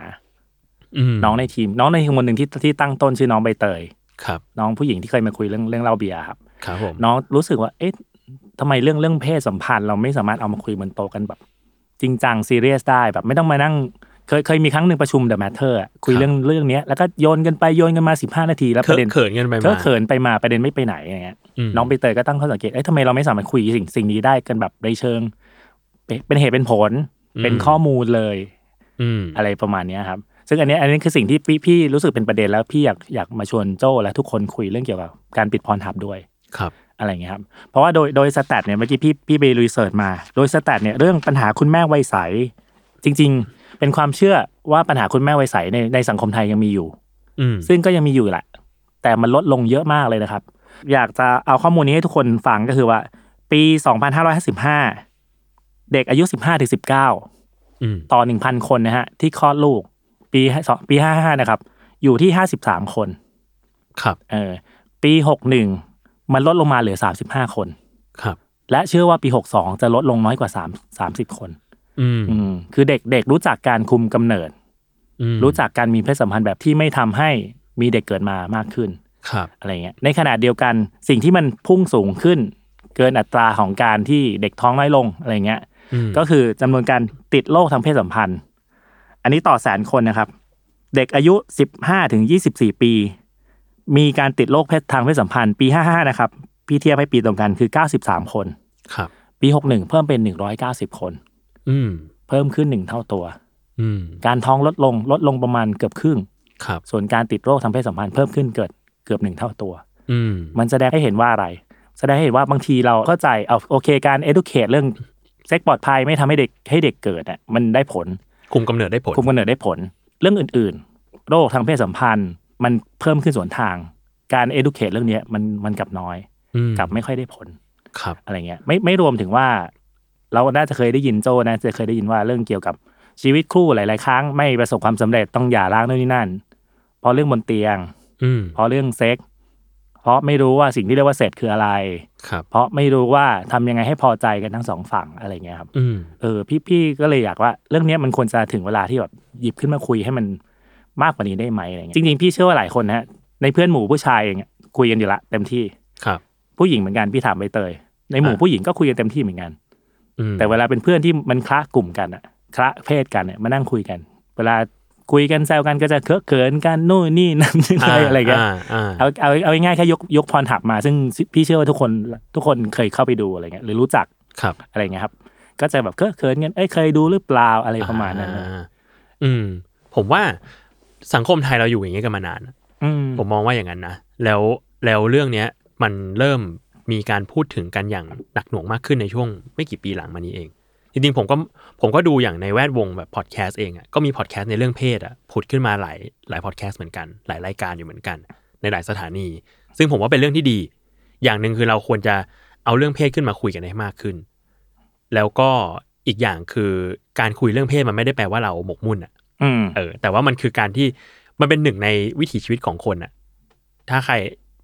อืมน้องในทีม น้องในทีมคนหนึ่งที่ที่ตั้งต้นชื่อน้องใบเตยครับ น้องผู้หญิงที่เคยมาคุยเรื่องเรื่องเหล้าเบียร์ครับครับผมน้องรู้สึกว่า เอ๊ะทำไมเรื่องเรื่องเพศสัมพันธ์ เราไม่สามารถเอามาคุยบนโต๊ะกันแบบ จริงจังซีเรียสได้แบบ ไม่ต้องมานั่ง เคยเคยมีครั้งหนึ่งประชุม The Matter อะคุยเรื่องเรื่องเนี้ยแล้วก็โยนกันไปโยนกันมาสิบห้านาทีแล้วเขิประนเด็นเขินกันไปมาก็เขินไปมาประเด็นไม่ไปไหนอย่างเงี้ยมน้องใบเตยก็ตั้งข้อสังเกตเอ้ยทำไมเราไม่สามารถคุยสิ่งสิ่งนี้ได้กันแบบในเชิง เป็นเป็นเหตุเป็นผล เป็นข้อมูลเลยอืมอะไรประมาณเนี้ยครับซึ่งอันเนี้ยอันนี้คือสิ่งที่พี่พี่รู้สึกเป็นประเด็นแล้วพี่อยากอยากมาชวนโจ้และทุกคนคุยเรื่องเกี่ยวกับการปิด Pornhub ด้วยครับอะไรอย่างเงี้ยครับเพราะว่าโดยโดย stat เนี่ยเมื่อกี้พี่พี่ไป research มา โดย stat เนี่ยเรื่องปัญหาคุณแม่วัยใสจริง ๆ เป็นความเชื่อว่าปัญหาคุณแม่วัยใสในในสังคมไทยยังมีอยู่ อืมซึ่งก็ยังมีอยู่แหละ แต่มันลดลงเยอะมากเลยนะครับ อยากจะเอาข้อมูลนี้ให้ทุกคนฟังก็คือว่า ปี 2555 เด็กอายุ 15ถึง19อืมต่อ 1,000 คนนะฮะ ที่คลอดลูก ปีสองปี 55 นะครับ อยู่ที่ 53 คน ครับ เออ ปี 61 มันลดลงมาเหลือ 35 คน ครับ และเชื่อว่าปี 62 จะลดลงน้อยกว่า 3 30 คน อืมอืมคือเด็กเด็กรู้จักการคุมกำเนิดอืมรู้จักการมีเพศสัมพันธ์แบบที่ไม่ทำให้มีเด็กเกิดมามากขึ้นครับอะไรเงี้ยในขณะเดียวกันสิ่งที่มันพุ่งสูงขึ้น เกินอัตราของการที่เด็กท้องน้อยลงอะไรเงี้ยอืมก็คือจำนวนการติดโรคทางเพศสัมพันธ์ อันนี้ต่อแสนคนนะครับ เด็กอายุ 15ถึง24 ปี มีการติดโรคเพศทางเพศสัมพันธ์ปี 55 นะครับ พี่เทียบให้ปีตรงกันคือ 93 คน ครับ ปี 61 เพิ่มเป็น 190 คน อืมเพิ่มขึ้น1เท่าตัว อืมการท้องลดลงลดลงประมาณเกือบครึ่งครับส่วนการติดโรคทางเพศสัมพันธ์เพิ่มขึ้นเกิดเกือบหนึ่งเท่าตัว อืมมันแสดงให้เห็นว่าอะไร แสดงให้เห็นว่าบางทีเราเข้าใจเอาโอเคการ educate เรื่องเซ็กปลอดภัยไม่ทำให้เด็กให้เด็กเกิดอะมันได้ผล คุมกำเนิดได้ผล คุมกำเนิดได้ผล เรื่องอื่นๆ โรคทางเพศสัมพันธ์ มันเพิ่มขึ้นสวนทาง การ educate เรื่องเนี้ยมันมันกลับน้อยอืมกลับไม่ค่อยได้ผลครับอะไรเงี้ยไม่ไม่รวมถึงว่า เราน่าจะเคยได้ยินโจนะจะเคยได้ยินว่าเรื่องเกี่ยวกับชีวิตคู่หลาย ๆ ครั้งไม่ประสบความสำเร็จต้องหย่าร้างนู่นนี่นั่นเพราะเรื่องบนเตียง อืมเพราะเรื่องเซ็กส์เพราะไม่รู้ว่าสิ่งที่เรียกว่าเสร็จคืออะไรครับ เพราะไม่รู้ว่าทำยังไงให้พอใจกันทั้งสองฝั่งอะไรเงี้ยครับอืมเออ พี่พี่ก็เลยอยากว่า เรื่องเนี้ยมันควรจะถึงเวลาที่แบบหยิบขึ้นมาคุยให้มันมากกว่านี้ได้ไหมอะไรเงี้ยจริง ๆ พี่เชื่อว่าหลายคนนะฮะในเพื่อนหมู่ผู้ชายเองอะคุยกันอยู่ละเต็มที่ครับ ผู้หญิงเหมือนกันพี่ถามใบเตยในหมู่อ่าผู้หญิงก็คุยกันเต็มที่เหมือนกันอืม แต่เวลาเป็นเพื่อนที่มันคละกลุ่มกันอะคละเพศกันเนี่ยมานั่งคุยกัน เวลาคุยกันแซวกันก็จะเคอะเขินกันนู่นนี่นั่นอะไรอะไรเงี้ยาอ่าเอาเอาเอาง่ายๆแค่ยกยกพรถับมา ซึ่งพี่เชื่อว่าทุกคนทุกคนเคยเข้าไปดูอะไรเงี้ยหรือรู้จักครับอะไรเงี้ยครับ ก็จะแบบเคอะเขินกันเอ้ยเคยดูหรือเปล่าอะไรประมาณนั้นนะอ่าอืม ผมว่าสังคมไทยเราอยู่อย่างนี้กันมานานอืมผมมองว่าอย่างนั้นนะแล้วแล้วเรื่องเนี้ยมันเริ่ม มีการพูดถึงกันอย่างหนักหน่วงมากขึ้นในช่วงไม่กี่ปีหลังมานี้เอง จริงๆผมก็ผมก็ดูอย่างในแวดวงแบบพอดแคสต์เองอะก็มีพอดแคสต์ในเรื่องเพศอะผุดขึ้นมาหลายหลายพอดแคสต์เหมือนกัน หลายรายการอยู่เหมือนกัน ในหลายสถานี ซึ่งผมว่าเป็นเรื่องที่ดี อย่างหนึ่งคือเราควรจะเอาเรื่องเพศขึ้นมาคุยกันให้มากขึ้น แล้วก็อีกอย่างคือการคุยเรื่องเพศมันไม่ได้แปลว่าเราหมกมุ่นอะอืมเออ แต่ว่ามันคือการที่มันเป็นหนึ่งในวิถีชีวิตของคนอะถ้าใคร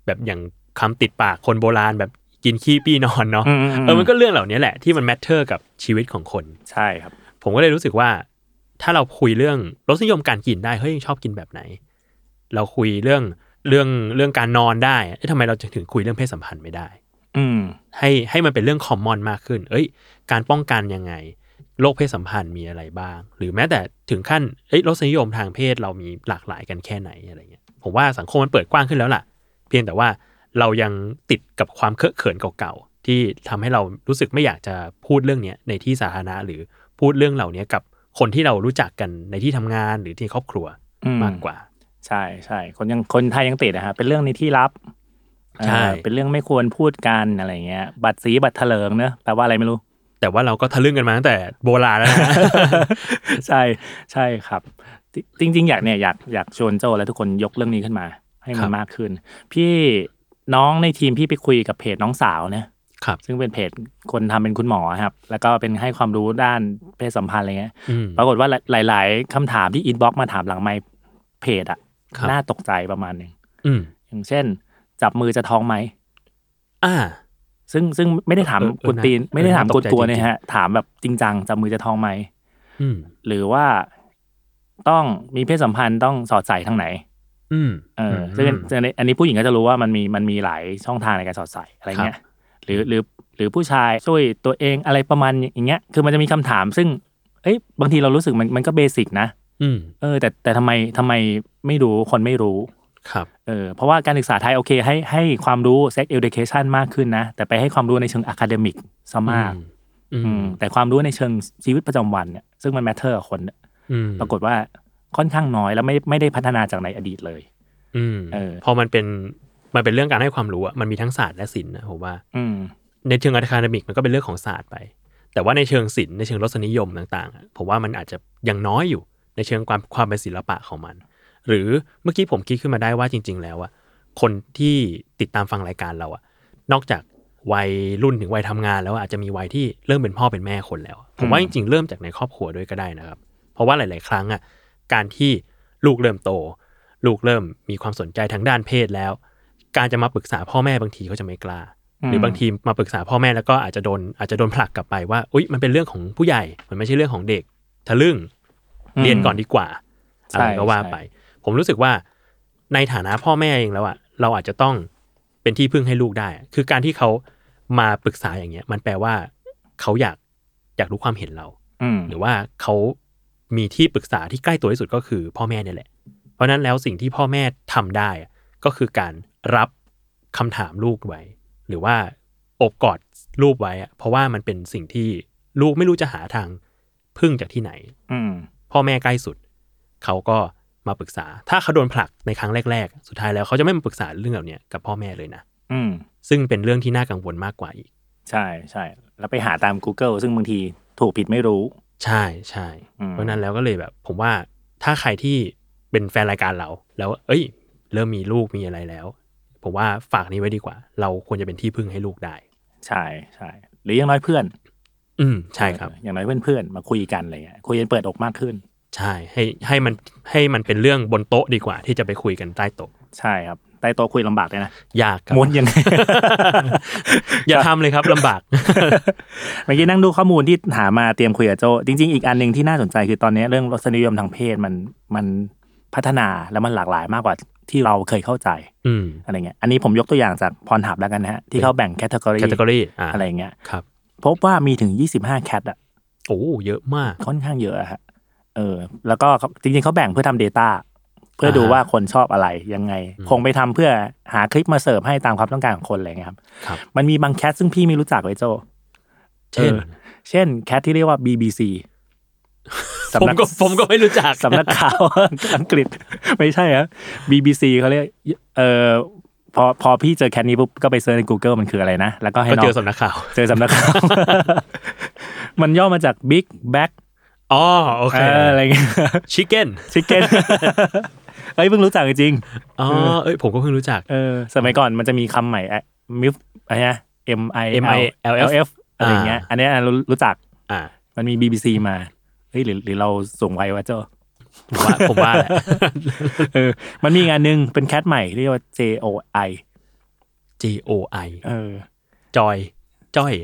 แบบอย่าง คำติดปากคนโบราณแบบกินขี้ปี้นอนเนาะอืมอืมอืมเออมันก็เรื่องเหล่านี้แหละที่มันแมทเทอร์กับชีวิตของคน ใช่ครับ ผมก็เลยรู้สึกว่า ถ้าเราคุยเรื่องรสนิยมการกินได้เฮ้ยชอบกินแบบไหน เราคุยเรื่องเรื่องเรื่องการนอนได้เอ๊ะทำไมเราถึงคุยเรื่องเพศสัมพันธ์ไม่ได้ อืมให้ให้มันเป็นเรื่องคอมมอนมากขึ้น เอ้ย การป้องกันยังไงโรคเพศสัมพันธ์มีอะไรบ้าง หรือแม้แต่ถึงขั้นเอ้ยรสนิยมทางเพศเรามีหลากหลายกันแค่ไหนอะไรเงี้ยผมว่าสังคมมันเปิดกว้างขึ้นแล้วล่ะ เพียงแต่ว่า เรายังติดกับความเคอะเขินเก่าๆที่ทำให้เรารู้สึกไม่อยากจะพูดเรื่องเนี้ยในที่สาธารณะหรือพูดเรื่องเหล่านี้กับคนที่เรารู้จักกันในที่ทำงานหรือที่ครอบครัวอืมมากกว่า ใช่ใช่คนยังคนไทยยังติดนะฮะเป็นเรื่องในที่ลับใช่เออเป็นเรื่องไม่ควรพูดกันอะไรเงี้ย บัตรสีบัตรเถลิงเนอะแปลว่าอะไรไม่รู้ แต่ว่าเราก็ทะลึ่งกันมาตั้งแต่โบราณแล้วนะใช่ใช่ครับ จริงจริงๆอยากเนี่ยอยากอยากชวนโจและทุกคนยกเรื่องนี้ขึ้นมา ให้ครัมันบมากขึ้น พี่ น้องในทีมพี่ไปคุยกับเพจน้องสาวเนี่ยครับซึ่งเป็นเพจคนทำเป็นคุณหมอครับ แล้วก็เป็นให้ความรู้ด้านเพศสัมพันธ์อะไรเงี้ยอืมปรากฏว่าหลาย ๆคำถามที่ inbox มาถามหลังไมค์เพจอะครับน่าตกใจประมาณหนึ่งอืมอย่างเช่น จับมือจะท้องไหมอ่า ซึ่งซึ่งไม่ได้ถามเออเออกุนตีนน่าไม่ได้ถามเออน่าตกุกนใจกลัวจริงๆเนี่ยฮะ ถามแบบจริงจังจับมือจะท้องไหมอืมหรือว่าต้องมีเพศสัมพันธ์ต้องสอดใส่ทางไหน อืมเออซึ่งซึ่งอันนี้อันนี้ผู้หญิงก็จะรู้ว่ามันมีมันมีหลายช่องทางในการสอดใส่อะไรเงี้ยหรือหรือหรือผู้ชายช่วยตัวเองอะไรประมาณอย่างเงี้ย คือมันจะมีคำถาม ซึ่ง เอ้ยบางทีเรารู้สึกมันมันก็เบสิกนะอืมเออ แต่แต่ทำไมทำไมไม่รู้คนไม่รู้ครับเออเพราะว่าการศึกษาไทยโอเค ให้ให้ความรู้ sex education มากขึ้นนะ แต่ไปให้ความรู้ในเชิง academic ซะมากอืมอืมแต่ความรู้ในเชิงชีวิตประจำวันเนี่ยซึ่งมัน matter กับคนเนี่ยอืมปรากฏว่า ค่อนข้างน้อยแล้วไม่ไม่ได้พัฒนาจากในอดีตเลย อืมเออพอมันเป็นมันเป็นเรื่องการให้ความรู้อะมันมีทั้งศาสตร์และศิลป์นะผมว่า อืมในเชิง academic มันก็เป็นเรื่องของศาสตร์ไป แต่ว่าในเชิงศิลป์ในเชิงรสนิยมต่างๆอะผมว่ามันอาจจะยังน้อยอยู่ในเชิงความความเป็นศิลปะของมัน หรือเมื่อกี้ผมคิดขึ้นมาได้ว่าจริง ๆ แล้วอะคนที่ติดตามฟังรายการเราอะนอกจากวัยรุ่นถึงวัยทำงานแล้วอะอาจจะมีวัยที่เริ่มเป็นพ่อเป็นแม่คนแล้ว ผมว่าจริงๆเริ่มจากในครอบครัวด้วยก็ได้นะครับ เพราะว่าหลาย ๆ ครั้งอะ การที่ลูกเริ่มโต ลูกเริ่มมีความสนใจทางด้านเพศแล้ว การจะมาปรึกษาพ่อแม่บางทีเขาจะไม่กล้าอืมหรือบางทีมาปรึกษาพ่อแม่แล้วก็อาจจะโดนอาจจะโดนผลักกลับไปว่าอุ้ยมันเป็นเรื่องของผู้ใหญ่มันไม่ใช่เรื่องของเด็กทะลึ่งอืมเรียนก่อนดีกว่าใช่อะไรก็ว่าใช่ไป ผมรู้สึกว่าในฐานะพ่อแม่เองแล้วอะเราอาจจะต้องเป็นที่พึ่งให้ลูกได้อะคือการที่เขามาปรึกษาอย่างเงี้ย มันแปลว่าเขาอยากอยากรู้ความเห็นเราอืมหรือว่าเขา มีที่ปรึกษาที่ใกล้ตัวที่สุดก็คือพ่อแม่เนี่ยแหละ เพราะฉะนั้นแล้วสิ่งที่พ่อแม่ทำได้อะก็คือการรับคำถามลูกไว้ หรือว่าโอบกอดลูกไว้อะเพราะว่ามันเป็นสิ่งที่ลูกไม่รู้จะหาทางพึ่งจากที่ไหน อืมพ่อแม่ใกล้สุด เขาก็มาปรึกษา ถ้าเขาโดนผลักในครั้งแรก ๆ สุดท้ายแล้วเขาจะไม่มาปรึกษาเรื่องเหล่านี้กับพ่อแม่เลยนะอืมซึ่งเป็นเรื่องที่น่ากังวลมากกว่าอีก ใช่ใช่แล้วไปหาตาม Google ซึ่งบางทีถูกผิดไม่รู้ ใช่ใช่อืมเพราะฉะนั้นแล้วก็เลยแบบ ผมว่าถ้าใครที่เป็นแฟนรายการเรา แล้ว เอ้ย เริ่มมีลูกมีอะไรแล้ว ผมว่าฝากนี้ไว้ดีกว่า เราควรจะเป็นที่พึ่งให้ลูกได้ ใช่ใช่หรืออย่างน้อยเพื่อน อืมใช่ครับเอออย่างน้อยเพื่อนๆมาคุยกันอะไรเงี้ยคุยกันเปิดอกมากขึ้น ใช่ให้ให้มันให้มันเป็นเรื่องบนโต๊ะดีกว่า ที่จะไปคุยกันใต้โต๊ะใช่ครับใต้โต๊ะคุยลำบากเลยนะยากครับม้วนยังไงอย่าทำเลยครับลำบากเมื่อกี้นั่งดูข้อมูลที่หามาเตรียมคุยกับโจจริง ๆ อีกอันหนึ่งที่น่าสนใจคือตอนนี้เรื่องรสนิยมทางเพศมันมันพัฒนาแล้วมันหลากหลายมากกว่าที่เราเคยเข้าใจอืมอะไรเงี้ย อันนี้ผมยกตัวอย่างจาก Pornhub แล้วกันนะฮะที่เขาแบ่ง category category อ่าอะไรเงี้ยครับพบว่ามีถึง 25 cat อะโอ้เยอะมากค่อนข้างเยอะอะฮะเออ แล้วก็เขาจริงๆเขาแบ่งเพื่อทำ data เพื่อดูอ่าฮะว่าคนชอบอะไรยังไงอืมคงไปทำเพื่อหาคลิปมาเสิร์ฟให้ตามความต้องการของคนอะไรเงี้ยครับครับมันมีบางแคทซึ่งพี่ไม่รู้จักไว้โจเช่นออเช่นแคทที่เรียกว่า BBC ผมสำนักก็ผมก็ไม่รู้จักสำนักข่าวอังกฤษไม่ใช่ครับ BBC เขาเรียกเออพอพอพี่เจอแคทนี้ปุ๊บก็ไปเซิร์ชใน Google มันคืออะไรนะ แล้วก็ให้ก็น้อเจงอสำนักข่าว เจอสำนักข่าว มันย่อมาจาก Big Back อ๋อโอเคเอออะไรเงี้ยชิคเก้นชิคเก้น เอ้ยเพิ่งรู้จักจริงอ๋อเอ้ยผมก็เพิ่งรู้จักๆเออ สมัยก่อนมันจะมีคำใหม่มิฟอะไรนะ M I M I L F F อะไรเงี้ย อันเนี้ยรู้รู้จัก อ่า มันมี BBC มาเฮ้ยหรือหรือเราส่งไว้วะเจ้าผมว่าผมว่าแหละเออ มันมีงานหนึ่งเป็นแคทใหม่เรียกว่า J O I J O I เออจอยJOI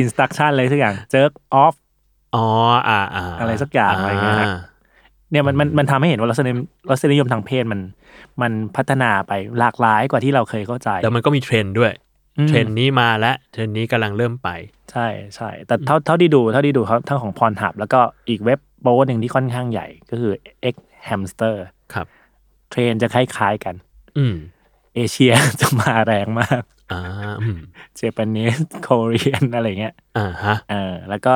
instruction อะไรสักอย่าง jerk off อ๋ออ่าอ่าอะไรสักอย่างอะไรเงี้ยครับ เนี่ยมันมันมันทำให้เห็นว่ารสนิยมรสนิยมทางเพศมัน มันพัฒนาไปหลากหลายกว่าที่เราเคยเข้าใจ แล้วมันก็มีเทรนด์ด้วยอืมเทรนด์นี้มาแล้วเทรนด์นี้กำลังเริ่มไป ใช่ใช่แต่เท่าเท่าที่ดูเท่าที่ดูเขาทั้งของ Pornhub แล้วก็อีกเว็บโป๊หนึ่งที่ค่อนข้างใหญ่ก็คือ X Hamster ครับ เทรนด์จะคล้ายๆกัน อืมเอเชียจะมาแรงมากอ่าอืมเจแปน e สโคเรียนอะไรเงี้ยอ่าฮะเออแล้วก็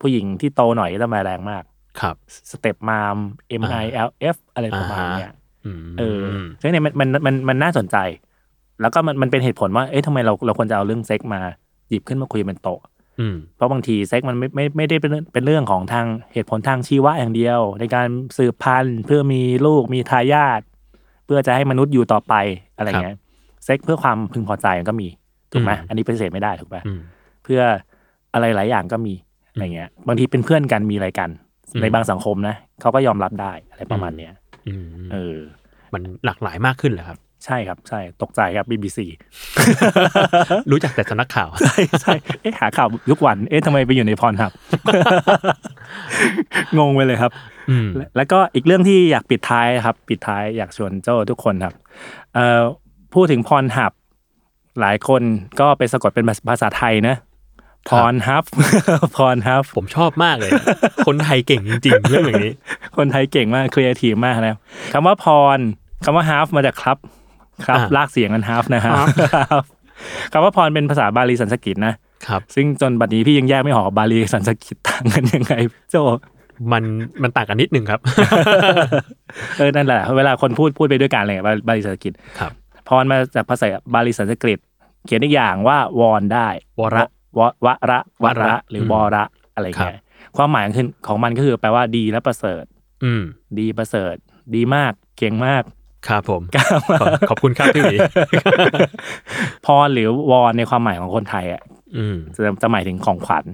ผู้หญิงที่โตหน่อยก็จะมาแรงมาก ครับสเต็ปมาม M I L F อะไรประมาณเนี้ยอืมเออซึ่งเนี่ยมันมันมันมันน่าสนใจ แล้วก็มันมันเป็นเหตุผลว่าเอ๊ะทำไมเราเราควรจะเอาเรื่องเซ็กซ์มาหยิบขึ้นมาคุยเป็นโต๊ะอืมเพราะบางทีเซ็กซ์มันไม่ไม่ไม่ได้เป็นเป็นเรื่องของทางเหตุผลทางชีวะอย่างเดียว ในการสืบพันธุ์เพื่อมีลูกมีทายาทเพื่อจะให้มนุษย์อยู่ต่อไปอะไรเงี้ยเซ็กเพื่อความพึงพอใจมันก็มีถูกไหมอืมอันนี้ปฏิเสธไม่ได้ถูกไหมอืมเพื่ออะไรหลายอย่างก็มีอะไรเงี้ย บางทีเป็นเพื่อนกันมีอะไรกันอืม ในบางสังคมนะเขาก็ยอมรับได้อะไรประมาณเนี้ยอืมเออ มันหลากหลายมากขึ้นเหรอครับ ใช่ครับ ใช่ตกใจครับ BBC รู้จักแต่สำนักข่าวใช่ใช่เอ๊ะหาข่าวทุกวัน เอ๊ะทำไมไปอยู่ในพรหับ งงไปเลยครับอืมและแล้วก็อีกเรื่องที่อยากปิดท้ายครับ ปิดท้ายอยากชวนโจ้ทุกคนครับเอ่อพูดถึง Pornhub หลายคนก็ไปสะกดเป็นภาษาไทยนะ พรฮับพรฮับผมชอบมากเลย คนไทยเก่งจริงๆเรื่องแบบนี้ คนไทยเก่งมากครีเอทีฟมากนะครับคำว่าพรคำว่าฮับมาจากครับ ครับอ่าลากเสียงกันฮับนะครับคำว่าพรเป็นภาษาบาลีสันสกฤตนะครับ ซึ่งจนบัดนี้พี่ยังแยกไม่ออกว่าบาลีกับสันสกฤตต่างกันยังไงโจมันมันต่างกันนิดนึงครับ เออนั่นแหละ เวลาคนพูดพูดไปด้วยกันอะไรบาบาลีสันสกฤตครับพรมาจากภาษาบาลีสันสกฤต เขียนอีกอย่างว่าวอนได้วระ วะวะระวะวระระหรือวระอะไรครับเงี้ยความหมายคือของมันก็คือแปลว่าดีและประเสริฐ อืม ดีประเสริฐ ดีมากเก่งมากครับผมกล้ามาขอกขอบคุณครับพี่หวีพรหรือวอนในความหมายของคนไทยอะอืมจะจะหมายถึงของขวัญ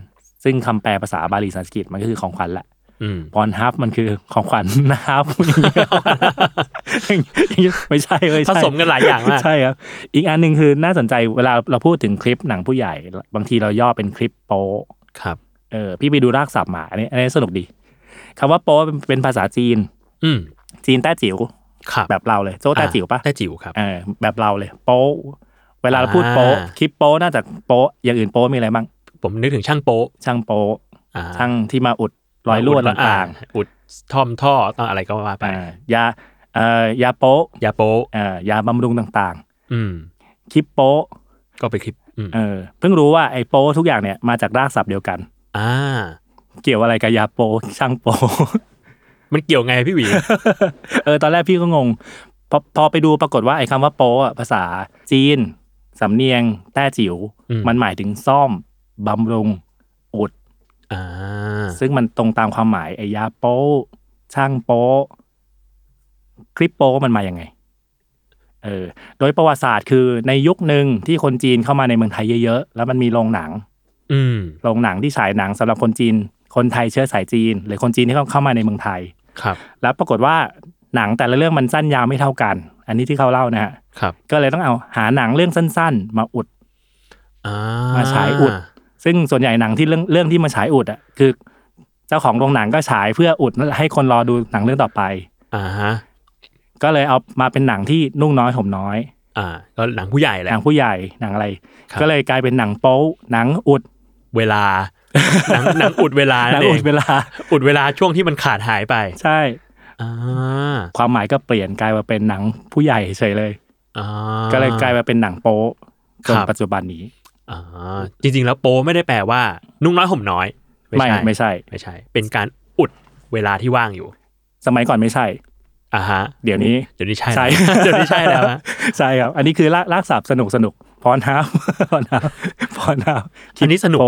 ซึ่งคำแปลภาษาบาลีสันสกฤตมันก็คือของขวัญแหละอืมพรฮับมันคือของขวัญนะครับ ไม่ใช่ไม่ผใช่สมกันหลายอย่างมากใช่ครับ อีกอันหนึ่งคือน่าสนใจเวลาเราพูดถึงคลิปหนังผู้ใหญ่ บางทีเราย่อเป็นคลิปโป๊ครับเออพี่ไปดูรากศัพท์มาอันนี้อันนี้สนุกดีคำว่าโป๊เป็นเป็นภาษาจีน อืมจีนแต้จิ๋วครับแบบเราเลยโจ้แต้จิ๋วปะแต้จิ๋วครับเออแบบเราเลย โป๊เวลาเราพูดโป๊อ่าคลิปโป๊น่าจะโป๊อย่างอื่นโป๊มีอะไรบ้างผมนึกถึงช่างโป๊ะช่างโป๊อ่าช่างที่มาอุดรอยรั่วต่างอุดท่อมท่อต้องอะไรก็ว่าๆไปอ่ายา เอ่อยาโป๊ะยาโป๊ะเอ่อยาบำรุงต่างอืม ๆคลิปโป๊ะก็ไปคลิปอืมเออเพิ่งรู้ว่าไอ้โป๊ะทุกอย่างเนี่ยมาจากรากศัพท์เดียวกัน อ่า เกี่ยวอะไรกับยาโป๊ะช่างโป๊ะ มันเกี่ยวไงพี่หวี เออตอนแรกพี่ก็งงพพอพอไปดูปรากฏว่าไอ้คำว่าโป๊อะภาษาจีน สำเนียง แต้จิ๋วอืม มันหมายถึงซ่อมบำรุงอุด อ่าซึ่งมันตรงตามความหมายไอ้ยาโป๊ช่างโป๊ คลิปโป๊มันมาอย่างไงเออโดยประวัติศาสตร์คือในยุคหนึ่งที่คนจีนเข้ามาในเมืองไทยเยอะๆ แล้วมันมีโรงหนัง อืมโรงหนังที่ฉายหนังสำหรับคนจีน คนไทยเชื้อสายจีน หรือคนจีนที่เขาเข้ามาในเมืองไทยครับ แล้วปรากฏว่าหนังแต่ละเรื่องมันสั้นยาวไม่เท่ากัน อันนี้ที่เขาเล่านะฮะครับ ก็เลยต้องเอาหาหนังเรื่องสั้น ๆ มาอุดอ่ามาฉายอุด ซึ่งส่วนใหญ่หนังที่เรื่องเรื่องที่มาฉายอุดอะคือ เจ้าของโรงหนังก็ฉายเพื่ออุดให้คนรอดูหนังเรื่องต่อไปอ่าฮะ ก็เลยเอามาเป็นหนังที่นุ่งน้อยห่มน้อย อ่า ก็หนังผู้ใหญ่แหหละนังผู้ใหญ่หนังอะไรครับก็เลยกลายเป็นหนังโป๊หนังอุดเวลาหนังหนังอุดเวลาหนังนั่นอุเอดงเวลา อุดเวลาช่วงที่มันขาดหายไป ใช่อ่าความหมายก็เปลี่ยนกลายมาเป็นหนังผู้ใหญ่เฉยเลยอ่าก็เลยกลายมาเป็นหนังโป๊จนครับปัจจุบันนี้อ่าจริงๆ แล้วโปไม่ได้แปลว่า นุ่งน้อยห่มน้อย ไม่ไม่ใช่ไม่ใช่ เป็นการอุดเวลาที่ว่างอยู่ สมัยก่อนไม่ใช่ อ่าฮะเดี๋ยวนี้เดี๋ยวนี้ใช่ใช่แล้วเดี๋ยวนี้ใช่แล้วฮะใช่ครับ อันนี้คือลากลากศัพท์สนุกสนุกพรน้ำพรน้ำพรน้ำอันนี้สนุกโป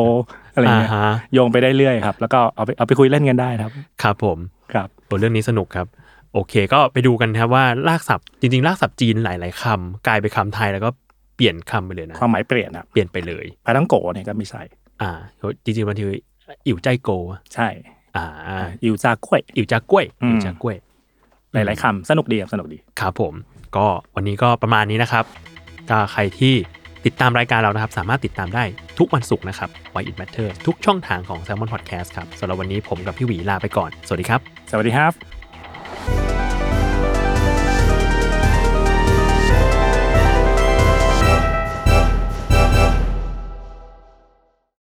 อะไรเงี้ยอ่าฮะโยงไปได้เรื่อยครับ แล้วก็เอาไปเอาไปคุยเล่นกันได้นะครับ ครับผมครับโอ้เรื่องนี้สนุกครับ โอเค ก็ไปดูกันครับว่าลากศัพท์จริงๆลากศัพท์จีนหลาย ๆคำกลายไปนคำไทยแล้วก็เปลี่ยนคำไปเลยนะความหมายเปลี่ยนครับเปลี่ยนไปเลยพาทังโกะเนี่ยก็ไม่ใช่อ่าจริงๆบางทีอิ๋วใจโกอะใช่ อ่าอิวจากล้วยอิ๋วจากล้วยอืมอิ๋วจากล้วย หลาย ๆคำสนุกดีครับสนุกดีครับผม ก็วันนี้ก็ประมาณนี้นะครับก็ใครที่ติดตามรายการเรานะครับ สามารถติดตามได้ทุกวันศุกร์นะครับ Why It Matters ทุกช่องทางของ Salmon Podcast ครับสำหรับวันนี้ผมกับพี่หวีลาไปก่อน สวัสดีครับ สวัสดีครับ